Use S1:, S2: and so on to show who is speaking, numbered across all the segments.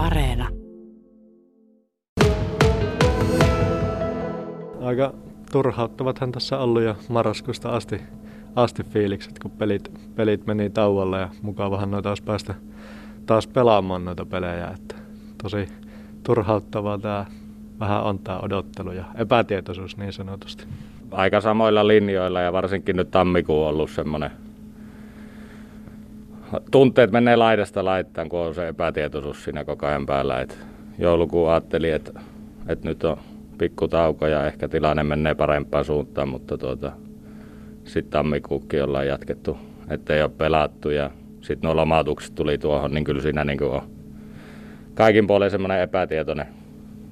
S1: Areena.
S2: Aika turhauttavathan tässä ollut jo marraskuusta asti, asti fiilikset, kun pelit, pelit meni tauolle ja mukavahan noita olisi päästä taas pelaamaan noita pelejä. Että tosi turhauttavaa tämä vähän on tämä odottelu ja epätietoisuus niin sanotusti.
S3: Aika samoilla linjoilla ja varsinkin nyt tammikuu on ollut semmoinen tunteet menee laidasta laittaan, kun on se epätietoisuus siinä koko ajan päällä. Et joulukuun ajattelin, että, että nyt on pikku tauko ja ehkä tilanne menee parempaan suuntaan, mutta tuota, sitten tammikuukki ollaan jatkettu, ettei ole pelattu ja sitten nuo lomautukset tuli tuohon, niin kyllä siinä niin on kaikin puolin semmoinen epätietoinen,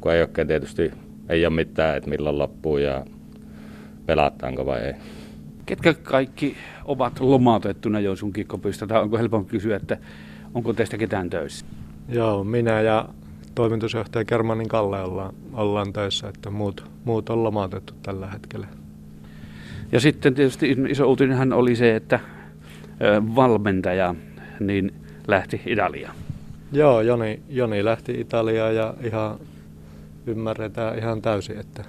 S3: kun ei oikein tietysti ei ole mitään, että milloin loppuu ja pelataanko vai ei.
S4: Ketkä kaikki ovat lomautettuna Joensuun kikkopystä, tai onko helpompi kysyä, että onko teistä ketään töissä?
S2: Joo, minä ja toimitusjohtaja Kermanin Kalle ollaan, ollaan töissä, että muut, muut on lomautettu tällä hetkellä.
S4: Ja sitten tietysti iso uutinenhan oli se, että valmentaja niin lähti Italiaan.
S2: Joo, Joni, Joni lähti Italiaan ja ihan ymmärretään ihan täysin, että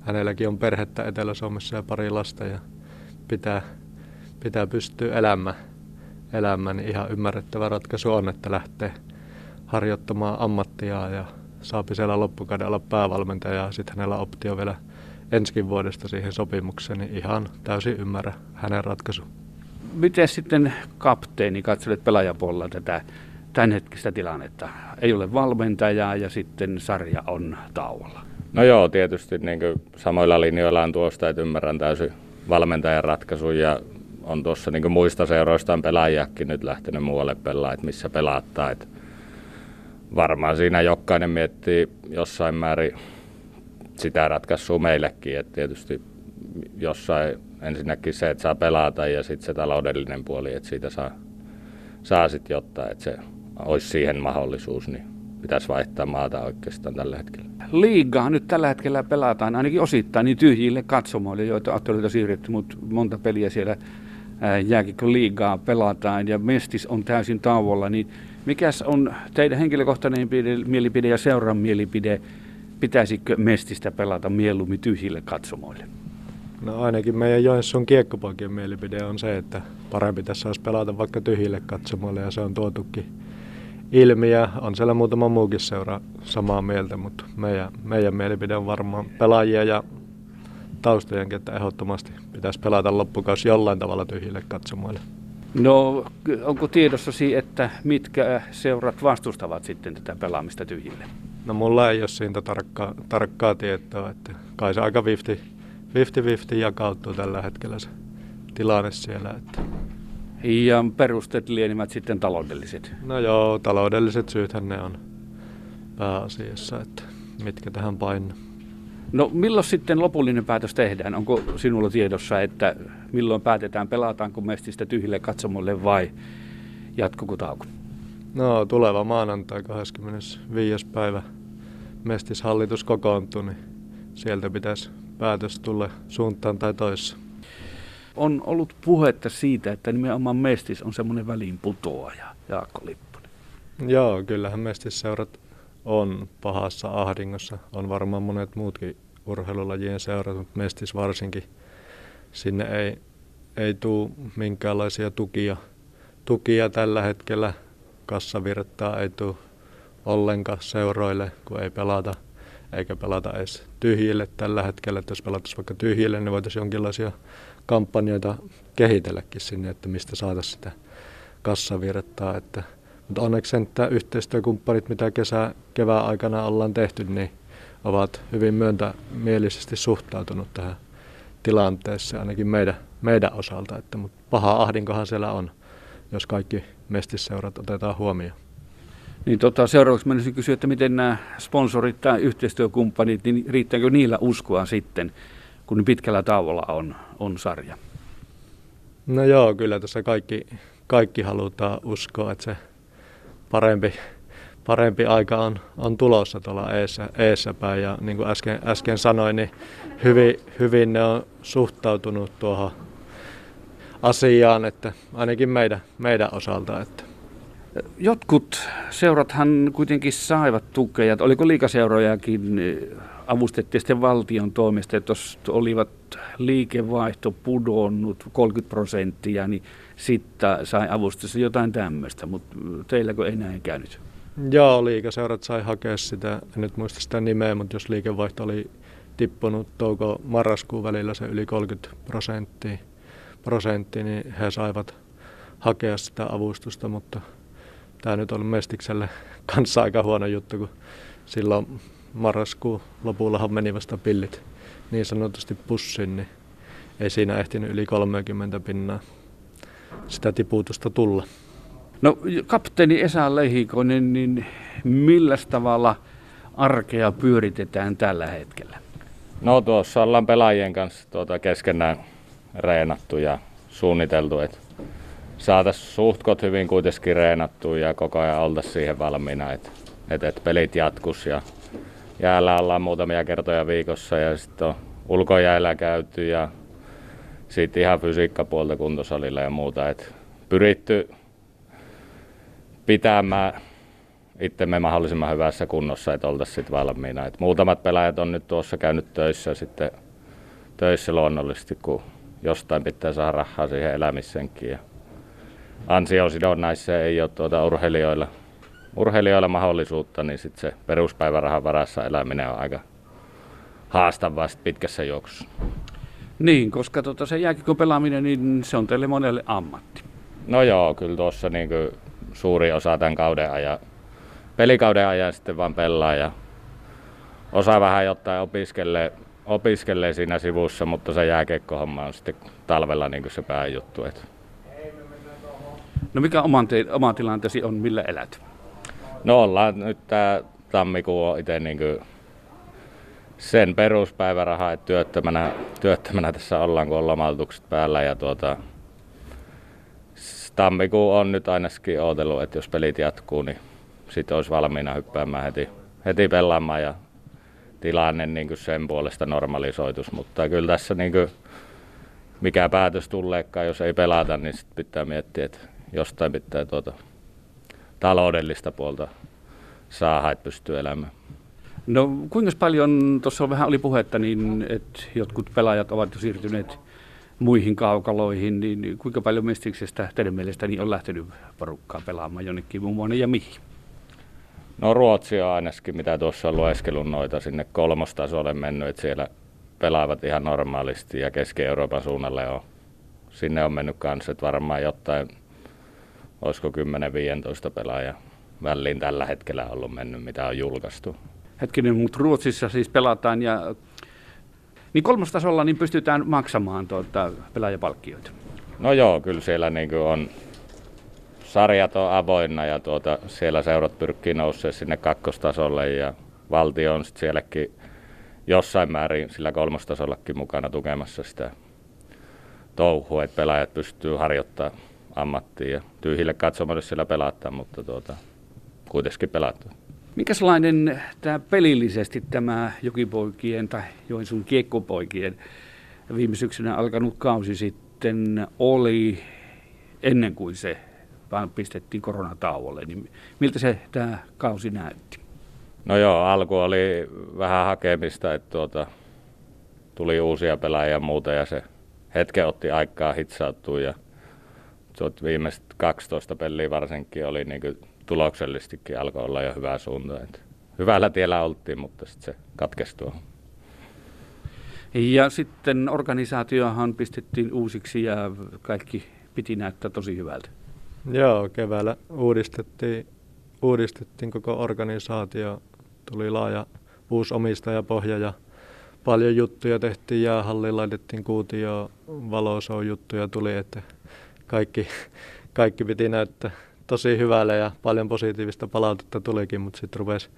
S2: hänelläkin on perhettä Etelä-Suomessa ja pari lasta ja pitää, pitää pystyä elämään, elämään, niin ihan ymmärrettävä ratkaisu on, että lähtee harjoittamaan ammattia ja saapi siellä loppukauden olla päävalmentaja ja sitten hänellä optio vielä ensikin vuodesta siihen sopimukseen, niin ihan täysin ymmärrä hänen ratkaisu.
S4: Miten sitten kapteeni katselet pelaajapuolella tätä tämänhetkistä tilannetta? Ei ole valmentajaa ja sitten sarja on tauolla.
S3: No joo, tietysti niin samoilla linjoilla on tuosta, että ymmärrän täysin valmentajan ratkaisu ja on tuossa niin muista seuroistaan pelaajakin nyt lähtenyt muualle pelaa, että missä pelaattaa. Että varmaan siinä jokainen miettii jossain määrin sitä ratkaisua meillekin, että tietysti jossain ensinnäkin se, että saa pelata ja sitten se taloudellinen puoli, että siitä saa, saa sitten jotta, että se olisi siihen mahdollisuus, niin pitäisi vaihtaa maata oikeastaan tällä hetkellä.
S4: Liigaa nyt tällä hetkellä pelataan ainakin osittain niin tyhjille katsomoille, joita otteluita siirretty, mutta monta peliä siellä jääkikö liigaa pelataan ja Mestis on täysin tauolla, niin mikäs on teidän henkilökohtainen mielipide ja seuran mielipide? Pitäisikö Mestistä pelata mieluummin tyhjille katsomoille?
S2: No ainakin meidän Joensuun kiekkopoikien mielipide on se, että parempi tässä olisi pelata vaikka tyhjille katsomoille ja se on tuotukin ilmi ja on siellä muutama muukin seura samaa mieltä, mutta meidän, meidän mielipide on varmaan pelaajia ja taustojenkin, että ehdottomasti pitäisi pelata loppukausi jollain tavalla tyhjille katsomoille.
S4: No onko tiedossasi, että mitkä seurat vastustavat sitten tätä pelaamista tyhjille?
S2: No mulla ei ole siitä tarkkaa, tarkkaa tietoa, että kai se aika 50-50 jakautuu tällä hetkellä se tilanne siellä. Että
S4: ja perusteet lienivät sitten taloudelliset?
S2: No joo, taloudelliset syythän ne on pääasiassa, että mitkä tähän painaa.
S4: No milloin sitten lopullinen päätös tehdään? Onko sinulla tiedossa, että milloin päätetään, pelataanko mestistä tyhjille katsomolle vai jatkuuko tauko?
S2: No tuleva maanantai 25. päivä mestishallitus kokoontuu, niin sieltä pitäisi päätös tulla suuntaan tai toisessa
S4: on ollut puhetta siitä, että nimenomaan Mestis on semmoinen väliin putoaja, Jaakko Lipponen.
S2: Joo, kyllähän Mestisseurat on pahassa ahdingossa. On varmaan monet muutkin urheilulajien seurat, mutta Mestis varsinkin. Sinne ei, ei tule minkäänlaisia tukia, tukia tällä hetkellä. Kassavirtaa ei tule ollenkaan seuroille, kun ei pelata eikä pelata edes tyhjille tällä hetkellä. Että jos pelattaisiin vaikka tyhjille, niin voitaisiin jonkinlaisia kampanjoita kehitelläkin sinne, että mistä saataisiin sitä kassavirtaa. Että, mutta onneksi sen, että yhteistyökumppanit, mitä kesä, kevään aikana ollaan tehty, niin ovat hyvin myöntämielisesti suhtautunut tähän tilanteeseen, ainakin meidän, meidän osalta. Että, mutta paha ahdinkohan siellä on, jos kaikki mestisseurat otetaan huomioon.
S4: Niin tota, seuraavaksi menisin kysyä, että miten nämä sponsorit tai yhteistyökumppanit, niin riittääkö niillä uskoa sitten, kun pitkällä tauolla on, on sarja?
S2: No joo, kyllä tässä kaikki, kaikki halutaan uskoa, että se parempi, parempi aika on, on tulossa tuolla eessä, eessä päin. Ja niin kuin äsken, äsken sanoin, niin hyvin, hyvin ne on suhtautunut tuohon asiaan, että ainakin meidän, meidän osalta. Että.
S4: Jotkut seurathan kuitenkin saivat tukea. Oliko liikaseurojakin avustettiin sitten valtion toimesta, että jos olivat liikevaihto pudonnut 30 prosenttia, niin sitten sai avustusta jotain tämmöistä, mutta teilläkö ei näin käynyt?
S2: Joo, liikaseurat sai hakea sitä, en nyt muista sitä nimeä, mutta jos liikevaihto oli tippunut touko-marraskuun välillä se yli 30 prosenttia, prosenttia, niin he saivat hakea sitä avustusta, mutta tämä nyt on Mestikselle kanssa aika huono juttu, kun silloin marraskuun lopullahan meni vasta pillit niin sanotusti pussiin, niin ei siinä ehtinyt yli 30 pinnaa sitä tiputusta tulla.
S4: No kapteeni Esa Lehikonen, niin millä tavalla arkea pyöritetään tällä hetkellä?
S3: No tuossa ollaan pelaajien kanssa tuota keskenään reenattu ja suunniteltu, että saataisiin suhtkot hyvin kuitenkin reenattu ja koko ajan oltaisiin siihen valmiina, että, että, että pelit jatkus ja jäällä ollaan muutamia kertoja viikossa ja sitten on ulkojäällä käyty ja sitten ihan fysiikkapuolta kuntosalilla ja muuta. Et pyritty pitämään itsemme mahdollisimman hyvässä kunnossa, että oltaisiin sitten valmiina. Et muutamat pelaajat on nyt tuossa käynyt töissä sitten töissä luonnollisesti, kun jostain pitää saada rahaa siihen elämisenkin. Ja ansiosidonnaissa ei ole tuota urheilijoilla urheilijoilla mahdollisuutta, niin sitten se peruspäivärahan varassa eläminen on aika haastavaa pitkässä juoksussa.
S4: Niin, koska tota, se jääkikön pelaaminen, niin se on teille monelle ammatti.
S3: No joo, kyllä tuossa niin suuri osa tämän kauden ajan, pelikauden ajan sitten vaan pelaa ja osa vähän jotain opiskelee, opiskelee siinä sivussa, mutta se jääkiekkohomma on sitten talvella niin se pääjuttu. Että.
S4: No mikä oman te, oma tilanteesi on, millä elät?
S3: No ollaan nyt tämä tammikuu on itse niin sen peruspäiväraha, että työttömänä, työttömänä tässä ollaan, kun on lomautukset päällä. Ja tuota, tammikuu on nyt ainakin odotellut, että jos pelit jatkuu, niin sitten olisi valmiina hyppäämään heti, heti pelaamaan ja tilanne niin sen puolesta normalisoitus. Mutta kyllä tässä niin kuin, mikä päätös tuleekaan, jos ei pelata, niin sit pitää miettiä, että jostain pitää tuota, taloudellista puolta saada, että pystyy elämään.
S4: No kuinka paljon, tuossa on vähän oli puhetta, niin että jotkut pelaajat ovat jo siirtyneet muihin kaukaloihin, niin kuinka paljon mestiksestä teidän mielestäni on lähtenyt porukkaa pelaamaan jonnekin muun ja mihin?
S3: No Ruotsi on ainakin, mitä tuossa on lueskelun noita sinne kolmostasolle mennyt, että siellä pelaavat ihan normaalisti ja Keski-Euroopan suunnalle on, sinne on mennyt kanssa, että varmaan jotain olisiko 10-15 pelaaja väliin tällä hetkellä ollut mennyt, mitä on julkaistu.
S4: Hetkinen, mutta Ruotsissa siis pelataan ja niin kolmostasolla niin pystytään maksamaan tuota pelaajapalkkioita.
S3: No joo, kyllä siellä niin on sarjat on avoinna ja tuota, siellä seurat pyrkii nousee sinne kakkostasolle ja valtio on sitten sielläkin jossain määrin sillä kolmostasollakin mukana tukemassa sitä touhua, että pelaajat pystyy harjoittamaan ammattiin ja tyhjille katsomalle siellä pelata, mutta tuota, kuitenkin pelattu.
S4: Mikäslainen tämä pelillisesti tämä Jokipoikien tai Joensuun kiekkopoikien viime syksynä alkanut kausi sitten oli ennen kuin se vaan pistettiin koronatauolle, niin miltä se tämä kausi näytti?
S3: No joo, alku oli vähän hakemista, että tuota, tuli uusia pelaajia ja muuta ja se hetke otti aikaa hitsautua ja tuot viimeiset 12 peliä varsinkin oli niin kuin tuloksellistikin alkoi olla jo hyvä suunta. Että hyvällä tiellä oltiin, mutta sitten se katkesi tuohon.
S4: Ja sitten organisaatiohan pistettiin uusiksi ja kaikki piti näyttää tosi hyvältä.
S2: Joo, keväällä uudistettiin, uudistettiin koko organisaatio. Tuli laaja uusi omistajapohja ja paljon juttuja tehtiin jäähalliin, laitettiin kuutio, valoso juttuja tuli, että kaikki, kaikki piti näyttää tosi hyvälle ja paljon positiivista palautetta tulikin, mutta sitten rupesi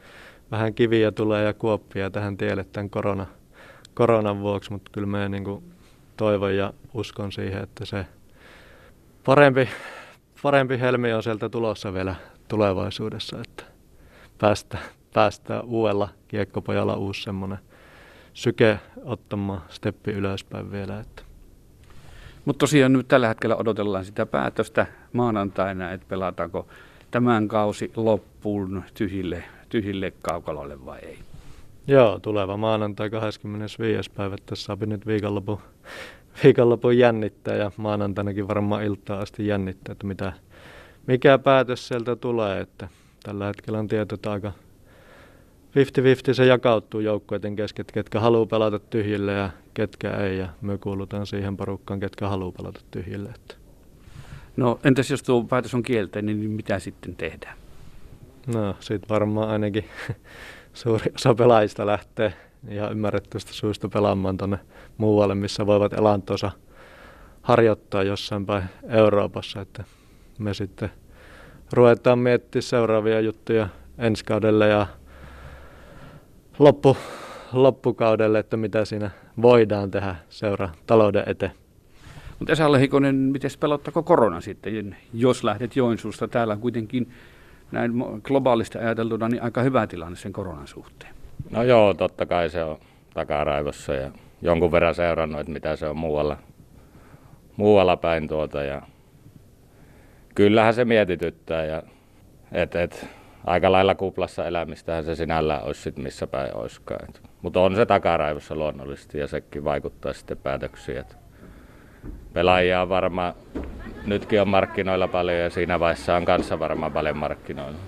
S2: vähän kiviä tulee ja kuoppia tähän tielle tämän korona, koronan vuoksi, mutta kyllä mä niin toivon ja uskon siihen, että se parempi, parempi helmi on sieltä tulossa vielä tulevaisuudessa, että päästä, päästä uudella kiekkopojalla uusi semmoinen syke ottamaan steppi ylöspäin vielä. Että
S4: mutta tosiaan nyt tällä hetkellä odotellaan sitä päätöstä maanantaina, että pelataanko tämän kausi loppuun tyhjille, tyhjille kaukalolle vai ei?
S2: Joo, tuleva maanantai 25. päivä. Tässä saa nyt viikonlopun, viikonlopun jännittää ja maanantainakin varmaan iltaa asti jännittää, että mitä, mikä päätös sieltä tulee. Että tällä hetkellä on tieto, aika 50-50 se jakautuu joukkueiden kesken, ketkä haluaa pelata tyhjille ja ketkä ei. Ja me kuulutaan siihen porukkaan, ketkä haluaa pelata tyhjille. Että.
S4: No entäs jos tuo päätös on kielteinen, niin mitä sitten tehdään?
S2: No sitten varmaan ainakin suuri osa pelaajista lähtee ihan ymmärrettävästä suista pelaamaan tuonne muualle, missä voivat elantonsa harjoittaa jossain päin Euroopassa. Että me sitten ruvetaan miettimään seuraavia juttuja ensi kaudelle ja loppu, loppukaudelle, että mitä siinä voidaan tehdä seura talouden eteen.
S4: Mutta Esa Lehikonen, miten pelottako korona sitten, jos lähdet Joensuusta? Täällä on kuitenkin näin globaalista ajateltuna niin aika hyvä tilanne sen koronan suhteen.
S3: No joo, totta kai se on takaraivossa ja jonkun verran seurannut, että mitä se on muualla, muualla päin tuota. Ja kyllähän se mietityttää ja et, et, aika lailla kuplassa elämistähän se sinällään olisi sit missä päin olisikaan. Mutta on se takaraivossa luonnollisesti ja sekin vaikuttaa sitten päätöksiin. Et pelaajia on varmaan, nytkin on markkinoilla paljon ja siinä vaiheessa on kanssa varmaan paljon markkinoilla.